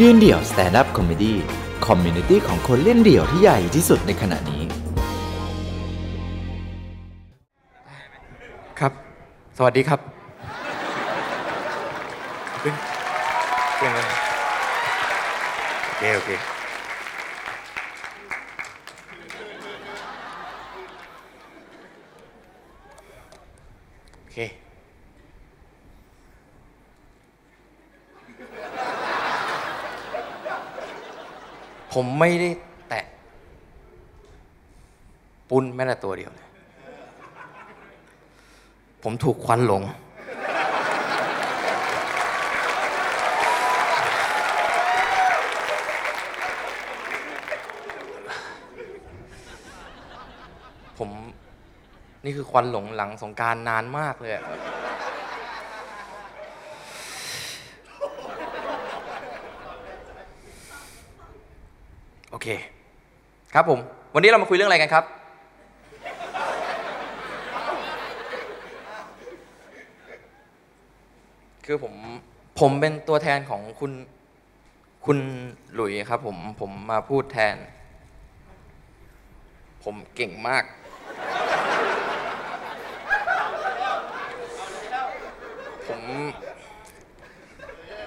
ยืนเดี่ยว Stand Up Comedy คอมมูนิตี้ของคนเล่นเดี่ยวที่ใหญ่ที่สุดในขณะนี้ ครับ สวัสดีครับขึ้นขึ้นแล้วนะโอเคโอเค โอเค ผมไม่ได้แตะปุ้นแม้แต่ตัวเดียวเลยผมถูกควันหลง ผม นี่คือควันหลงหลังสงกรารนานมากเลยอะโอเค ครับผม วันนี้เรามาคุยเรื่องอะไรกันครับ คือผมผมเป็นตัวแทนของคุณคุณหลุยครับ ผมผมมาพูดแทน ผมเก่งมาก ผม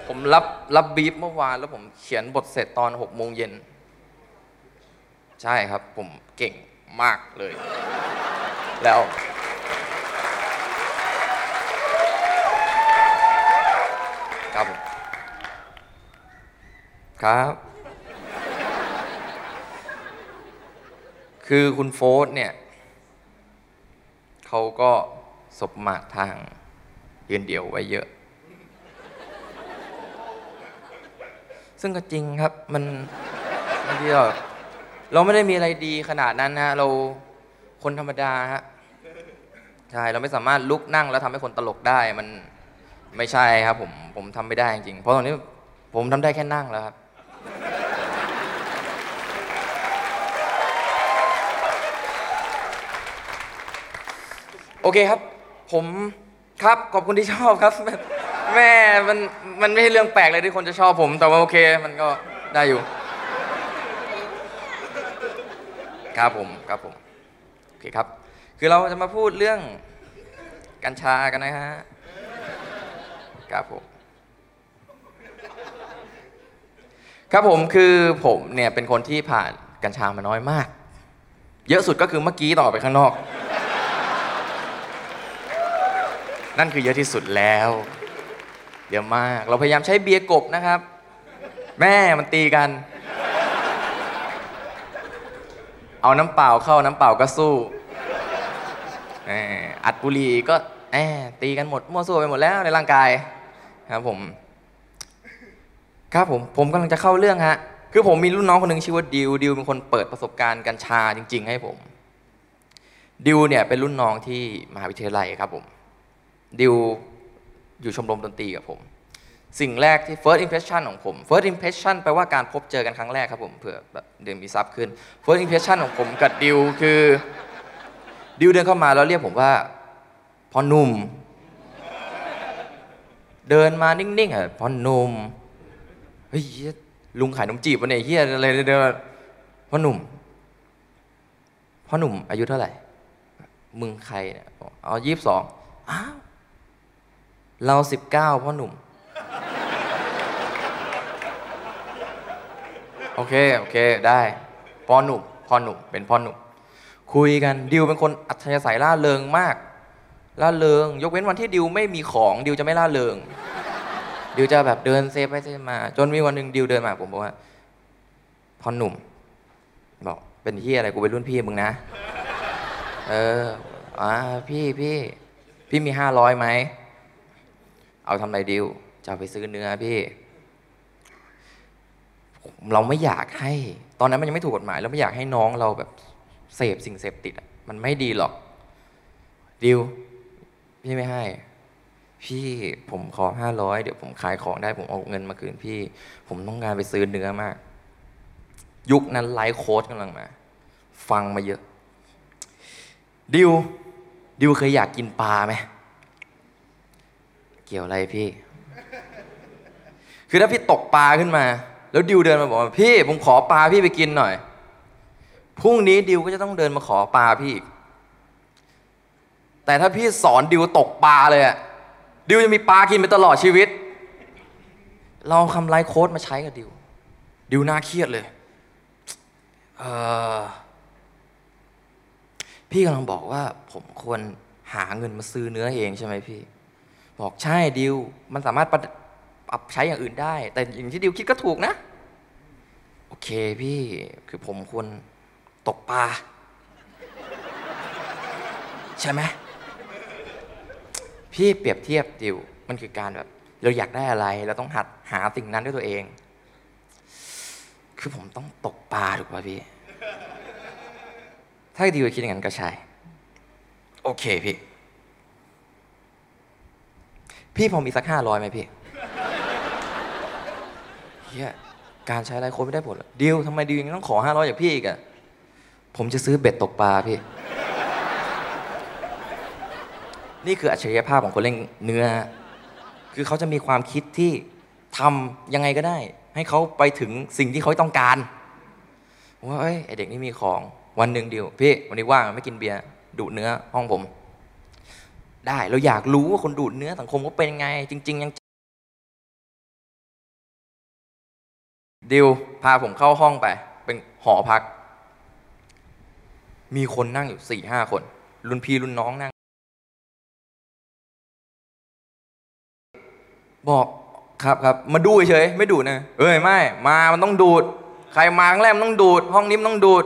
ผมรับรับบีฟเมื่อวานแล้วผมเขียนบทเสร็จตอนหกโมงเย็น ใช่ครับผมเก่งมากเลย แล้ว ครับผมครับ คือคุณโฟสเนี่ย เขาก็สบมาทางยืนเดี่ยวไว้เยอะ ซึ่งก็จริงครับ มันบางทีเรา เราไม่ได้มีอะไรดีขนาดนั้นนะเราคนธรรมดาฮะใช่เราไม่สามารถลุกนั่งแล้วทำให้คนตลกได้มันไม่ใช่ครับผมผมทำไม่ได้จริงเพราะตอนนี้ผมทำได้แค่นั่งแล้วครับโอเคครับ ผมครับขอบคุณที่ชอบครับ แม่มันมันไม่ใช่เรื่องแปลกเลยที่คนจะชอบผม แต่ว่าโอเค มันก็ได้อยู่ ครับผมครับผมโอเคครับ คือเราจะมาพูดเรื่องกัญชากันนะฮะครับผมครับผมคือผมเนี่ยเป็นคนที่ผ่านกัญชามาน้อยมาก เยอะสุดก็คือเมื่อกี้ต่อไปข้างนอก นั่นคือเยอะที่สุดแล้วเยอะมาก เราพยายามใช้เบียร์กบนะครับ แม่มันตีกัน เอาน้ำเปล่าเข้าน้ำเปล่าก็สู้เอ่ออัดบุหรี่ก็แอบตีกันหมดมั่วซั่วไปหมดแล้วในร่างกายครับผม ครับผมผมกำลังจะเข้าเรื่องฮะคือผมมีรุ่นน้องคนหนึ่งชื่อว่าดิวดิวเป็นคนเปิดประสบการณ์กัญชาจริง ๆ ให้ผมดิวเนี่ยเป็นรุ่นน้องที่มหาวิทยาลัยครับผมดิวอยู่ชมรมดนตรีกับผม สิ่งแรกที่ first impression ของผม first impression แปลว่าการพบเจอกันครั้งแรกครับผมเผื่อแบบเดินมีซับขึ้น first impression ของผมกับดิวคือดิวเดินเข้ามาแล้วเรียกผมว่าพ่อหนุ่ม เดินมานิ่งๆอะพ่อหนุ่มเฮ้ยลุงขายนมจีบวะเนี่ยเฮียอะไรเดินมาพ่อหนุ่มพ่อหนุ่มอายุเท่าไหร่ มึงใครเนี่ยอกเอายี่สิบสองอ้าวเราสิบเก้าพ่อหนุ่ม โอเค โอเค ได้พ่อหนุ่มพ่อหนุ่มเป็นพ่อหนุ่ม คุยกันดิวเป็นคนอัธยาศัยล่าเริงมากล่าเริง ยกเว้นวันที่ดิวไม่มีของดิวจะไม่ล่าเริงดิวจะแบบเดินเซฟไปเซฟมา จนมีวันหนึ่งดิวเดินมาผมบอกว่าพ่อหนุ่ม บอกเป็นที่อะไรกูเป็นรุ่นพี่มึงนะ เอออ่าพี่พี่พี่มีห้าร้อยไหม เอาทำอะไรดิว จะไปซื้อเนื้อพี่เราไม่อยากให้ ตอนนั้นมันยังไม่ถูกกฎหมาย เราไม่อยากให้น้องเราแบบเสพสิ่งเสพติดอะมันไม่ดีหรอก ดิว พี่ไม่ให้ พี่ผมขอห้าร้อยเดี๋ยวผมขายของได้ผมเอาเงินมาคืนพี่ ผมต้องการไปซื้อเนื้อมาก ยุคนั้นไลฟ์โค้ดกำลังมา ฟังมาเยอะ ดิว ดิวเคยอยากกินปลาไหม เกี่ยวอะไรพี่ คือถ้าพี่ตกปลาขึ้นมา แล้วดิวเดินมาบอกว่าพี่ผมขอปลาพี่ไปกินหน่อยพรุ่งนี้ดิวก็จะต้องเดินมาขอปลาพี่อีกแต่ถ้าพี่สอนดิวตกปลาเลยอะดิวจะมีปลากินไปตลอดชีวิต เราเอาคำไลฟ์โค้ดมาใช้กับดิว ดิวน่าเครียดเลยเออพี่กำลังบอกว่าผมควรหาเงินมาซื้อเนื้อเองใช่ไหมพี่ บอกใช่ดิว มันสามารถ ปรับปใช้อย่างอื่นได้ แต่อย่างที่ดิวคิดก็ถูกนะ โอเคพี่คือผมควรตกปลาใช่ไหมพี่เปรียบเทียบดิวมันคือการแบบเราอยากได้อะไร เราต้องหัดหาสิ่งนั้นด้วยตัวเอง คือผมต้องตกปลาถูกป่ะพี่ ถ้าดิวคิดอย่างนั้นก็ใช่ โอเคพี่ พี่ผมมีสักห้าร้อยไหมพี่ เฮียการใช้ไรโค้ดไม่ได้ผลหรอกดิวทำไมดิวยังต้องขอห้าร้อยจากพี่อีกอะผมจะซื้อเบ็ดตกปลาพี่ นี่คืออัจฉริยภาพของคนเล่นเนื้อ คือเขาจะมีความคิดที่ทำยังไงก็ได้ ให้เขาไปถึงสิ่งที่เขาต้องการว่าเอ้ยไอเด็กนี่มีของวันหนึ่งเดียวพี่วันนี้ว่างไม่กินเบียร์ดูดเนื้อห้องผม ได้เราอยากรู้ว่าคนดูดเนื้อสังคมเขาเป็นยังไง จริง ๆ ยัง ดิวพาผมเข้าห้องไป เป็นหอพัก มีคนนั่งอยู่สี่ห้าคน รุ่นพี่รุ่นน้องนั่ง บอกครับครับมาดูเฉยไม่ดูดนะ เอ้ยไม่ มามันต้องดูด ใครมาครั้งแรกมันต้องดูด ห้องนี้มันต้องดูด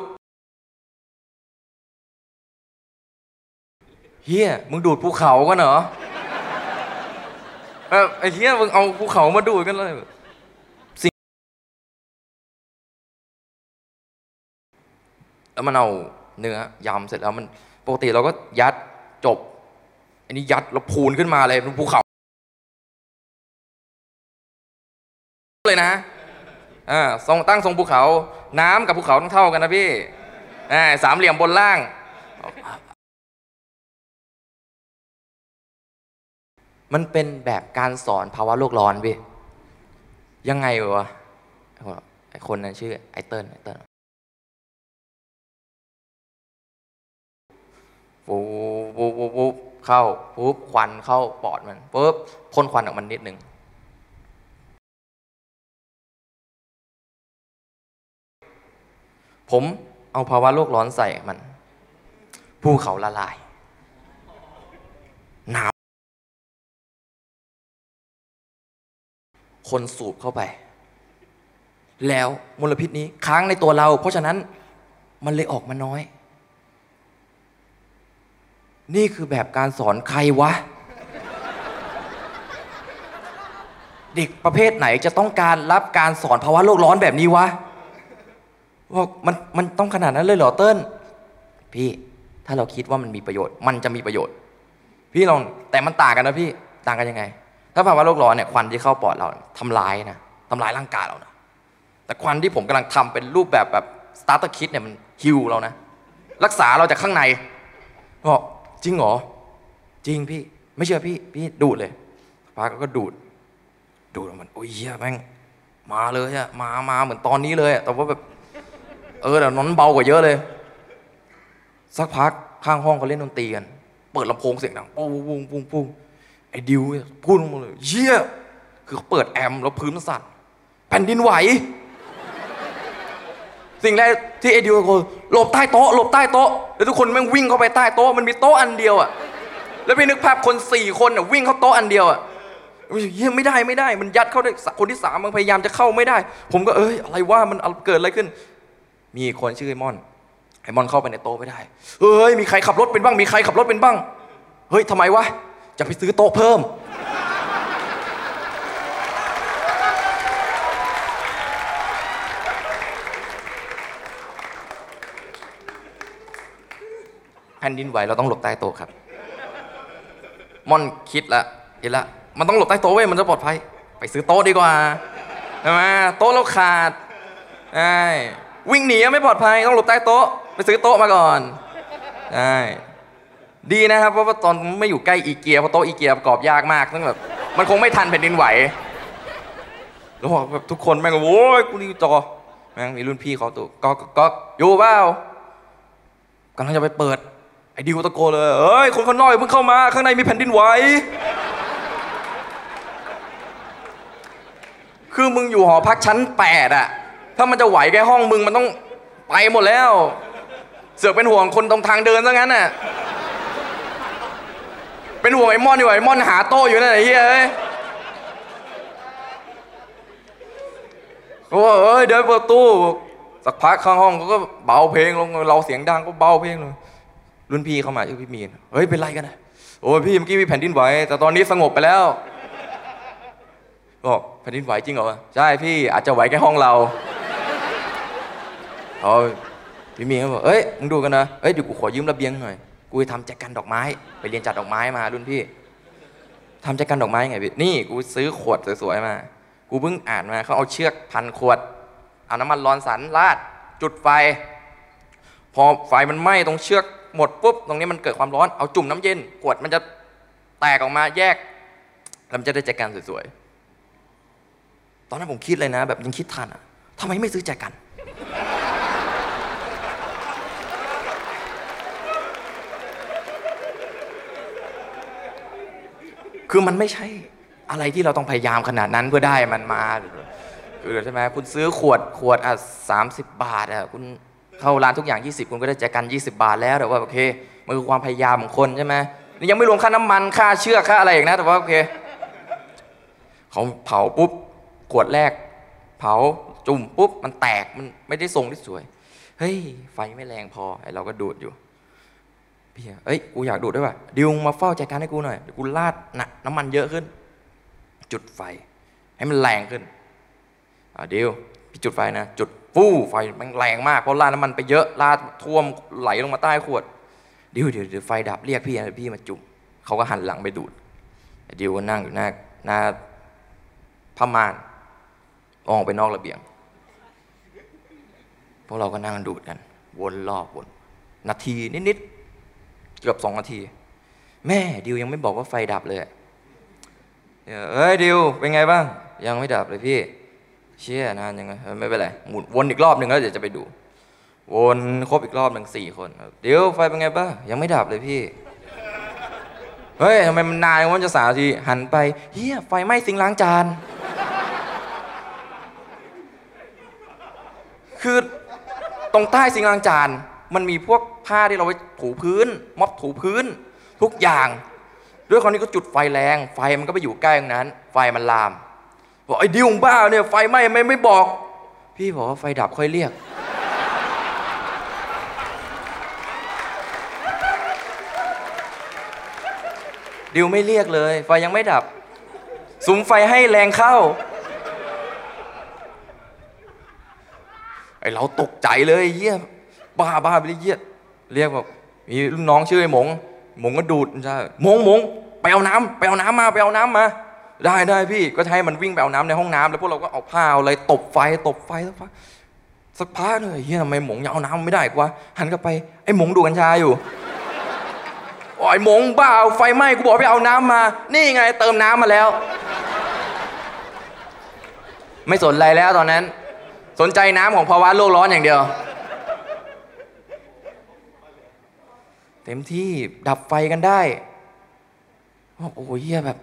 เฮียมึงดูดภูเขากันเหรอเออไอ้เฮียมึงเอาภูเขามาดูดกันเลย แล้วมันเอาเนื้อยำเสร็จแล้วมันปกติเราก็ยัดจบ อันนี้ยัดแล้วพูนขึ้นมาเลยเป็นภูเขาเลยนะอ่าทรงตั้งทรงภูเขา น้ำกับภูเขาต้องเท่ากันนะพี่อ่าสามเหลี่ยมบนล่าง มันเป็นแบบการสอนภาวะโลกร้อนพี่ยังไงวะไอคนนั้นชื่อไอเติ้ลไอเติ้ล ฟูฟูฟูฟูเข้าปุ๊บควันเข้าปอดมันปุ๊บพ่นควันออกมันนิดหนึ่งผมเอาภาวะโลกร้อนใส่มันภูเขาละลาย หนาว คนสูบเข้าไป แล้วมลพิษนี้ค้างในตัวเรา เพราะฉะนั้นมันเลยออกมาน้อย นี่คือแบบการสอนใครวะ เด็กประเภทไหนจะต้องการรับการสอนภาวะโลกร้อนแบบนี้วะบอกมันมันต้องขนาดนั้นเลยเหรอเติ้ลพี่ถ้าเราคิดว่ามันมีประโยชน์ มันจะมีประโยชน์ พี่ลองแต่มันต่างกันนะพี่ต่างกันยังไง ถ้าภาวะโลกร้อนเนี่ยควันที่เข้าปอดเราทำลายนะทำลายร่างกายเรานะแต่ควันที่ผมกำลังทำเป็นรูปแบบแบบสตาร์เตอร์คิดเนี่ยมันฮิวเรานะ รักษาเราจากข้างในบอก จริงเหรอ จริงพี่ ไม่เชื่อพี่ พี่ดูดเลยพาก็ดูด ดูดมันโอ้ยเหี้ยแม่งมาเลยอะมามาเหมือนตอนนี้เลยแต่ว่าแบบ เออแต่นอนเบากว่าเยอะเลย สักพักข้างห้องเขาเล่นดนตรีกัน เปิดลำโพงเสียงดังปุ้งปุ้งปุ้งปุ้งไอ้ดิวพูดลงมาเลยเชี่ยคือเขาเปิดแอมแล้วพื้นมันสั่นแผ่นดินไหว สิ่งแรกที่ไอ้ดิวตะโกหลบใต้โต๊ะหลบใต้โต๊ะแล้วทุกคนแม่งวิ่งเข้าไปใต้โต๊ะมันมีโต๊ะอันเดียวอะแล้วพี่นึกภาพคนสี่คนอะวิ่งเข้าโต๊ะอันเดียวอะเฮียไม่ได้ไม่ได้ มันยัดเข้าได้คนที่สามมันพยายามจะเข้าไม่ได้ ผมก็เอ้ยอะไรว่ามันเกิดอะไรขึ้น มีคนชื่อไอมอนไอมอนเข้าไปในโต๊ะไม่ได้เฮ้ยมีใครขับรถเป็นบ้างมีใครขับรถเป็นบ้าง เฮ้ยทำไมวะจะไปซื้อโต๊ะเพิ่ม แผ่นดินไหวเราต้องหลบใต้โต๊ะครับมอนคิดละเห็นละ มันต้องหลบใต้โต๊ะเว้ยมันจะปลอดภัย ไปซื้อโต๊ะดีกว่าใช่ไหมโต๊ะเราขาดใช่วิ่งหนีไม่ปลอดภัยต้องหลบใต้โต๊ะ ไปซื้อโต๊ะมาก่อนใช่ดีนะครับเพราะว่าตอนไม่อยู่ใกล้อีเกียเพราะโต๊ะอีเกียประกอบยากมากต้องแบบมันคงไม่ทันแผ่นดินไหวแล้วบอกแบบทุกคนแม่งโว้ยกูรีบจอแม่งมีรุ่นพี่เขาตัวก็ก็ก็อยู่เปล่ากำลังจะไปเปิด ไอ้ดิวตะโกนเลยเอ้ยคนข้างนอกอย่าเพิ่งเข้ามา ข้างในมีแผ่นดินไหวคือมึงอยู่หอพักชั้นแปดอะถ้ามันจะไหวแค่ห้องมึงมันต้องไปหมดแล้ว เสือกเป็นห่วงคนตรงทางเดินซะงั้นน่ะเป็นห่วงไอ้มอนดีกว่ไอ้มอนหาโต้อยู่นั่นไอ้เหี้ยเอ้ยโอ้เอ้ยเดินเปิดตู้สักพักข้างห้องเขาก็เบาเพลงลงเราเสียงดังก็เบาเพลงลง รุ่นพี่เข้ามาชื่อพี่มีนเฮ้ยเป็นไรกันนะโอ้ยพี่เมื่อกี้มีแผ่นดินไหวแต่ตอนนี้สงบไปแล้วบอกแผ่นดินไหวจริงเหรอใช่พี่อาจจะไหวแค่ห้องเราเอ้ยพี่มีนเขาบอกเอ้ยมึงดูกันนะเอ้ยเดี๋ยวกูขอยืมระเบียงหน่อยกูไปทำแจกันดอกไม้ ไปเรียนจัดดอกไม้มารุ่นพี่ทำแจกันดอกไม้ไงพี่นี่กูซื้อขวดสวยๆมากูเพิ่งอ่านมาเขาเอาเชือกพันขวดเอาน้ำมันร้อนสันราดจุดไฟ พอไฟมันไหม้ตรงเชือก หมดปุ๊บตรงนี้มันเกิดความร้อนเอาจุ่มน้ำเย็นขวดมันจะแตกออกมาแยกแล้วมันจะได้แจกันสวยๆ ตอนนั้นผมคิดเลยนะ แบบยังคิดทันอะทำไมไม่ซื้อแจกัน คือมันไม่ใช่อะไรที่เราต้องพยายามขนาดนั้นเพื่อได้มันมาคือใช่ไหมคุณซื้อขวดขวดอะสามสิบบาทอะคุณ เข้าร้านทุกอย่าง 20 คุณก็ได้แจกัน 20 บาทแล้วแต่ว่าโอเคมันคือความพยายามของคนใช่ไหมนี่ยังไม่รวมค่าน้ำมันค่าเชือกค่าอะไรอีกนะแต่ว่าโอเคเขาเผาปุ๊บขวดแรก เผาจุ่มปุ๊บมันแตกมันไม่ได้ทรงที่สวยเฮ้ยไฟไม่แรงพอไอเราก็ดูดอยู่พี่เอ้ยกูอยากดูดด้วยว่ะดิวมาเฝ้าใจการให้กูหน่อยเดี๋ยวกูลาดหนักน้ำมันเยอะขึ้น จุดไฟ ให้มันแรงขึ้นอ่าดิวพี่จุดไฟนะ จุด ฟู่ไฟมันแรงมากเพราะลาดน้ำมันไปเยอะลาดท่วมไหลลงมาใต้ขวดดิวเดี๋ยวเดี๋ยวไฟดับเรียกพี่นะพี่มาจุ่มเขาก็หันหลังไปดูดดิวก็นั่งอยู่หน้าหน้าผ้าม่านออกไปนอกระเบียง พวกเราก็นั่งดูดกัน วนรอบวน นาทีนิดๆเกือบสองนาที แม่ดิวยังไม่บอกว่าไฟดับเลยเอ้ยดิวเป็นไงบ้าง ยังไม่ดับเลยพี่ เชี่ยนานยังไงไม่เป็นไรหมุนวนอีกรอบหนึ่งแล้วเดี๋ยวจะไปดู วนครบอีกรอบหนึ่งสี่คนเดิวไฟเป็นไงบ้างยังไม่ดับเลยพี่เฮ้ยทำไมมันนานวันจะสามนาทีหันไปเฮียไฟไหม้ซิงล้างจาน คือตรงใต้ซิงล้างจาน มันมีพวกผ้าที่เราไว้ถูพื้นม็อบถูพื้น ทุกอย่าง ด้วยความที่ก็จุดไฟแรง ไฟมันก็ไปอยู่ใกล้ตรงนั้น ไฟมันลาม บอกไอ้ดิวมึงบ้าเนี่ยไฟไหม้ไม่ไม่บอก พี่บอกว่าไฟดับค่อยเรียก ดิวไม่เรียกเลย ไฟยังไม่ดับ สุมไฟให้แรงเข้า ไอเราตกใจเลยเยี่ยบ้าบ้าไปเลยเยี่ยเรียกแบบมีรุ่นน้องชื่อไอ้หมง หมงก็ดูดใช่หมงหมงไปเอาน้ำไปเอาน้ำมาไปเอาน้ำมา ได้ได้พี่ก็ให้มันวิ่งไปเอาน้ำในห้องน้ำแล้วพวกเราก็เอาผ้าเอาอะไรตบไฟตบไฟสักพักสักพักหนึ่งเฮียทำไมหมงยังเอาน้ำไม่ได้กว่าหันกลับไปไอ้หมงดูกัญชาอยู่โอ้ยหมงบ้าไฟไหม้กูบอกไปเอาน้ำมา นี่ไงเติมน้ำมาแล้ว ไม่สนอะไรแล้วตอนนั้น สนใจน้ำของภาวะโลกร้อนอย่างเดียว เต็มที่ดับไฟกันได้โอ้โหเฮียแบบ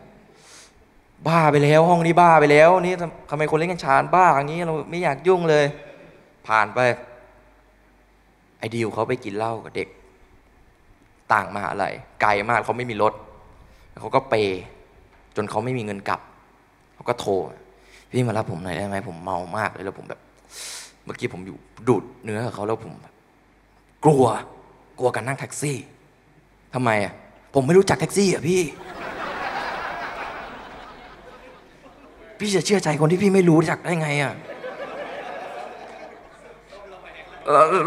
บ้าไปแล้ว ห้องนี้บ้าไปแล้วนี่ทำไมคนเล่นกันชานบ้าอย่างนี้เราไม่อยากยุ่งเลย ผ่านไป ไอ้ดิวเขาไปกินเหล้ากับเด็ก ต่างมหาลัยไกลมากเขาไม่มีรถเขาก็เปย์จนเขาไม่มีเงินกลับเขาก็โทรพี่มารับผมหน่อยได้ไหมผมเมามากเลยแล้วผมแบบ เมื่อกี้ผมอยู่ดูดเนื้อเขาแล้วผมกลัว กลัวการนั่งแท็กซี่ทำไมอะผมไม่รู้จักแท็กซี่อะพี่ พี่จะเชื่อใจคนที่พี่ไม่รู้จักได้ไงอะ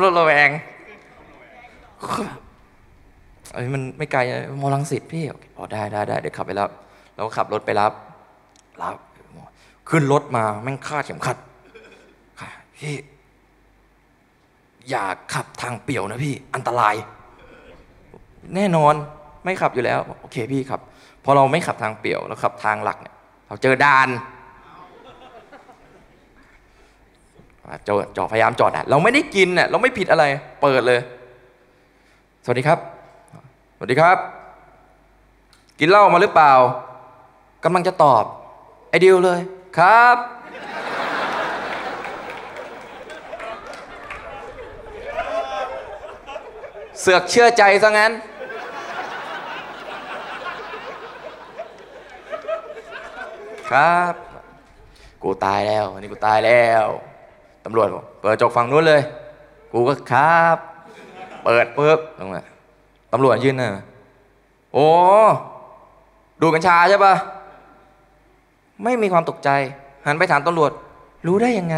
รถระแวงเอ้ยมันไม่ไกลมอลังสิตพี่โอเคอ๋อได้ได้ได้เดี๋ยวขับไปรับเราก็ขับรถไปรับรับขึ้นรถมาแม่งคาดเข็มขัดพี่อย่าขับทางเปี่ยวนะพี่ อันตราย แน่นอนไม่ขับอยู่แล้ว โอเคพี่ครับ พอเราไม่ขับทางเปี่ยวเราขับทางหลักเนี่ยเราเจอด่าน จอดจอพยายามจอดอะเราไม่ได้กินอะเราไม่ผิดอะไร เปิดเลย สวัสดีครับ สวัสดีครับ กินเหล้ามาหรือเปล่ากำลังจะตอบ ไอเดียวเลย ครับ เสือกเชื่อใจซะงั้น ครับ กูตายแล้ววันนี้กูตายแล้ว ตำรวจบอกเปิดจกฝั่งนู้นเลย กูก็ครับ เปิดปุ๊บลงมาตำรวจยื่นหน้ามาโอ้ดูกัญชาใช่ปะไม่มีความตกใจ หันไปถามตำรวจ รู้ได้ยังไง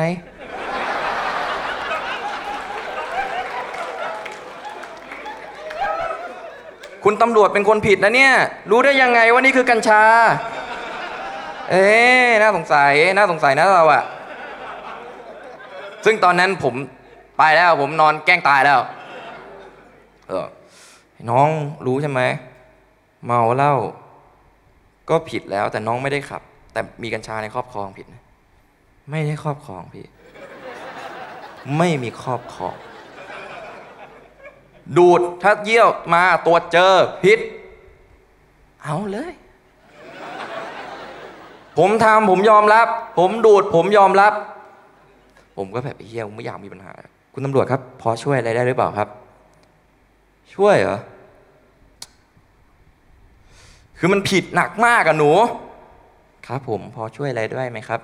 คุณตำรวจเป็นคนผิดนะเนี่ย รู้ได้ยังไงว่านี่คือกัญชา เอ๊น่าสงสัย น่าสงสัยนะเราอะ ซึ่งตอนนั้นผมไปแล้วผมนอนแกล้งตายแล้ว เออน้องรู้ใช่ไหมเมาเหล้าก็ผิดแล้วแต่น้องไม่ได้ขับ แต่มีกัญชาในครอบครองผิดนะไม่ได้ครอบครองพี่ ไม่มีครอบครอง ดูดถ้าเยี่ยวมาตรวจเจอผิด เอาเลย ผมทำผมยอมรับ ผมดูดผมยอมรับ ผมก็แบบไอ้เฮียผมไม่อยากมีปัญหา คุณตำรวจครับ พอช่วยอะไรได้หรือเปล่าครับ ช่วยเหรอ คือมันผิดหนักมากอะหนู ครับ ผมพอช่วยอะไรได้ไหมครับ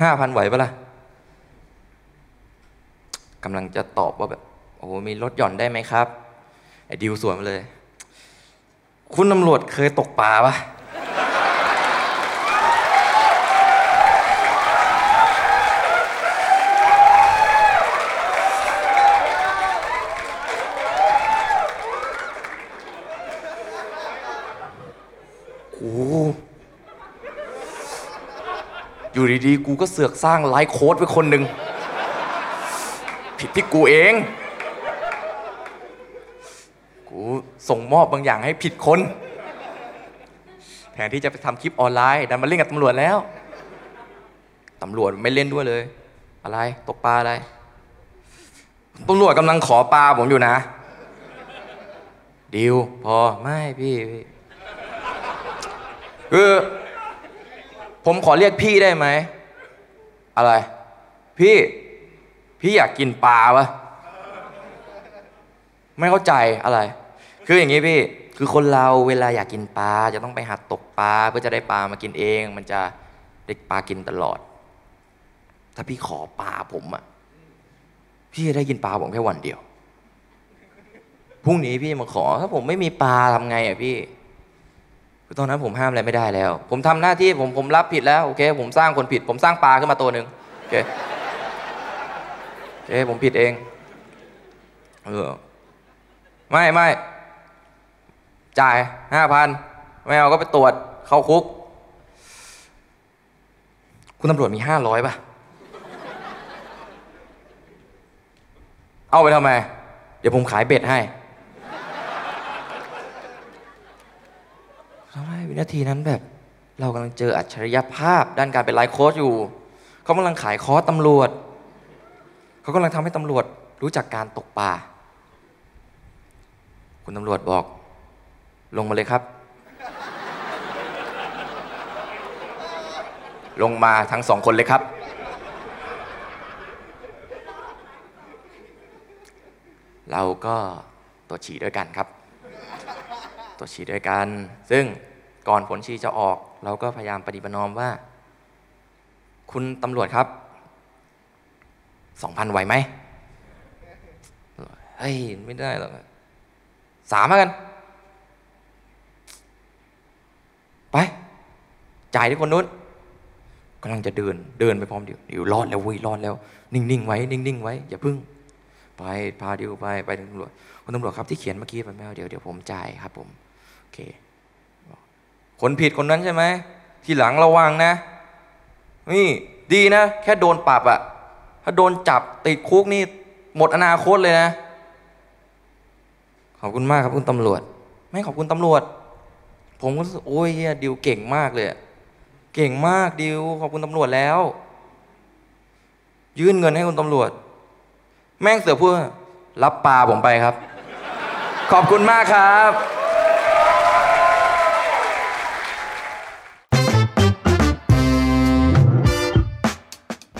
ห้าพันไหวปะล่ะกำลังจะตอบว่าแบบ โอ้โหมีลดหย่อนได้ไหมครับ ไอ้ดิวสวนมาเลย คุณตำรวจเคยตกปลาปะ อ้โหอยู่ดีๆ กูก็เสือกสร้างไลฟ์โค้ดไปคนหนึ่ง ผิดที่กูเอง กูส่งมอบบางอย่างให้ผิดคน แทนที่จะไปทำคลิปออนไลน์ดันมาเล่นกับตำรวจแล้ว ตำรวจไม่เล่นด้วยเลย อะไรตกปลาอะไรตำรวจกำลังขอปลาผมอยู่นะ ดิวพอไม่พี่พี่ คือ ผมขอเรียกพี่ได้ไหม อะไร พี่ พี่อยากกินปลาวะไม่เข้าใจอะไร คืออย่างนี้พี่ คือคนเราเวลาอยากกินปลาจะต้องไปหัดตกปลาเพื่อจะได้ปลามากินเอง มันจะได้ปลากินตลอด ถ้าพี่ขอปลาผมอะพี่จะได้กินปลาผมแค่วันเดียวพรุ่งนี้พี่มาขอ ถ้าผมไม่มีปลาทำไงอะพี่ ตอนนั้นผมห้ามอะไรไม่ได้แล้ว ผมทำหน้าที่ผมผมรับผิดแล้วโอเค ผมสร้างคนผิด ผมสร้างปลาขึ้นมาตัวหนึ่งโอเคเอ้ผมผิดเองเออไม่ไม่จ่ายห้าพันไม่เอาก็ไปตรวจเข้าคุก คุณตำรวจมีห้าร้อยป่ะ เอาไปทำไม เดี๋ยวผมขายเบ็ดให้ทำไม วินาทีนั้นแบบ เรากำลังเจออัจฉริยภาพ ด้านการเป็นไลฟ์โค้ชอยู่ เขากำลังขายคอร์สตำรวจ เขากำลังทำให้ตำรวจรู้จักการตกปลาคุณตำรวจบอก ลงมาเลยครับ ลงมาทั้งสองคนเลยครับ เราก็ตรวจฉี่ด้วยกันครับ ตรวจฉี่ด้วยกัน ซึ่ง ก่อนผลฉี่จะออก เราก็พยายามปฏิบัตินอมว่า คุณตำรวจครับสองพันไหวไหมเฮ้ยไม่ได้หรอกสามแล้วกัน ไป จ่ายที่คนนู้นกำลังจะเดินเดินไปพร้อมเดี๋ยวเดี๋ยวรอดแล้วเว้ยรอดแล้ว นิ่งๆไว้ นิ่งๆไว้ อย่าพึ่ง ไปพาดิวไปไปถึงตำรวจคุณตำรวจครับที่เขียนเมื่อกี้ไปไม่เอาเดี๋ยวเดี๋ยวผมจ่ายครับผมโอเค คนผิดคนนั้นใช่ไหม ทีหลังระวังนะ นี่ดีนะ แค่โดนปรับอะถ้าโดนจับติดคุกนี่หมดอนาคตเลยนะ ขอบคุณมากครับคุณตำรวจ ไม่ขอบคุณตำรวจ ผมก็รู้สึกโอ้ยเฮียดิวเก่งมากเลย เก่งมากดิวขอบคุณตำรวจแล้ว ยื่นเงินให้คุณตำรวจ แม่งเสือพูดรับปลาผมไปครับ ขอบคุณมากครับ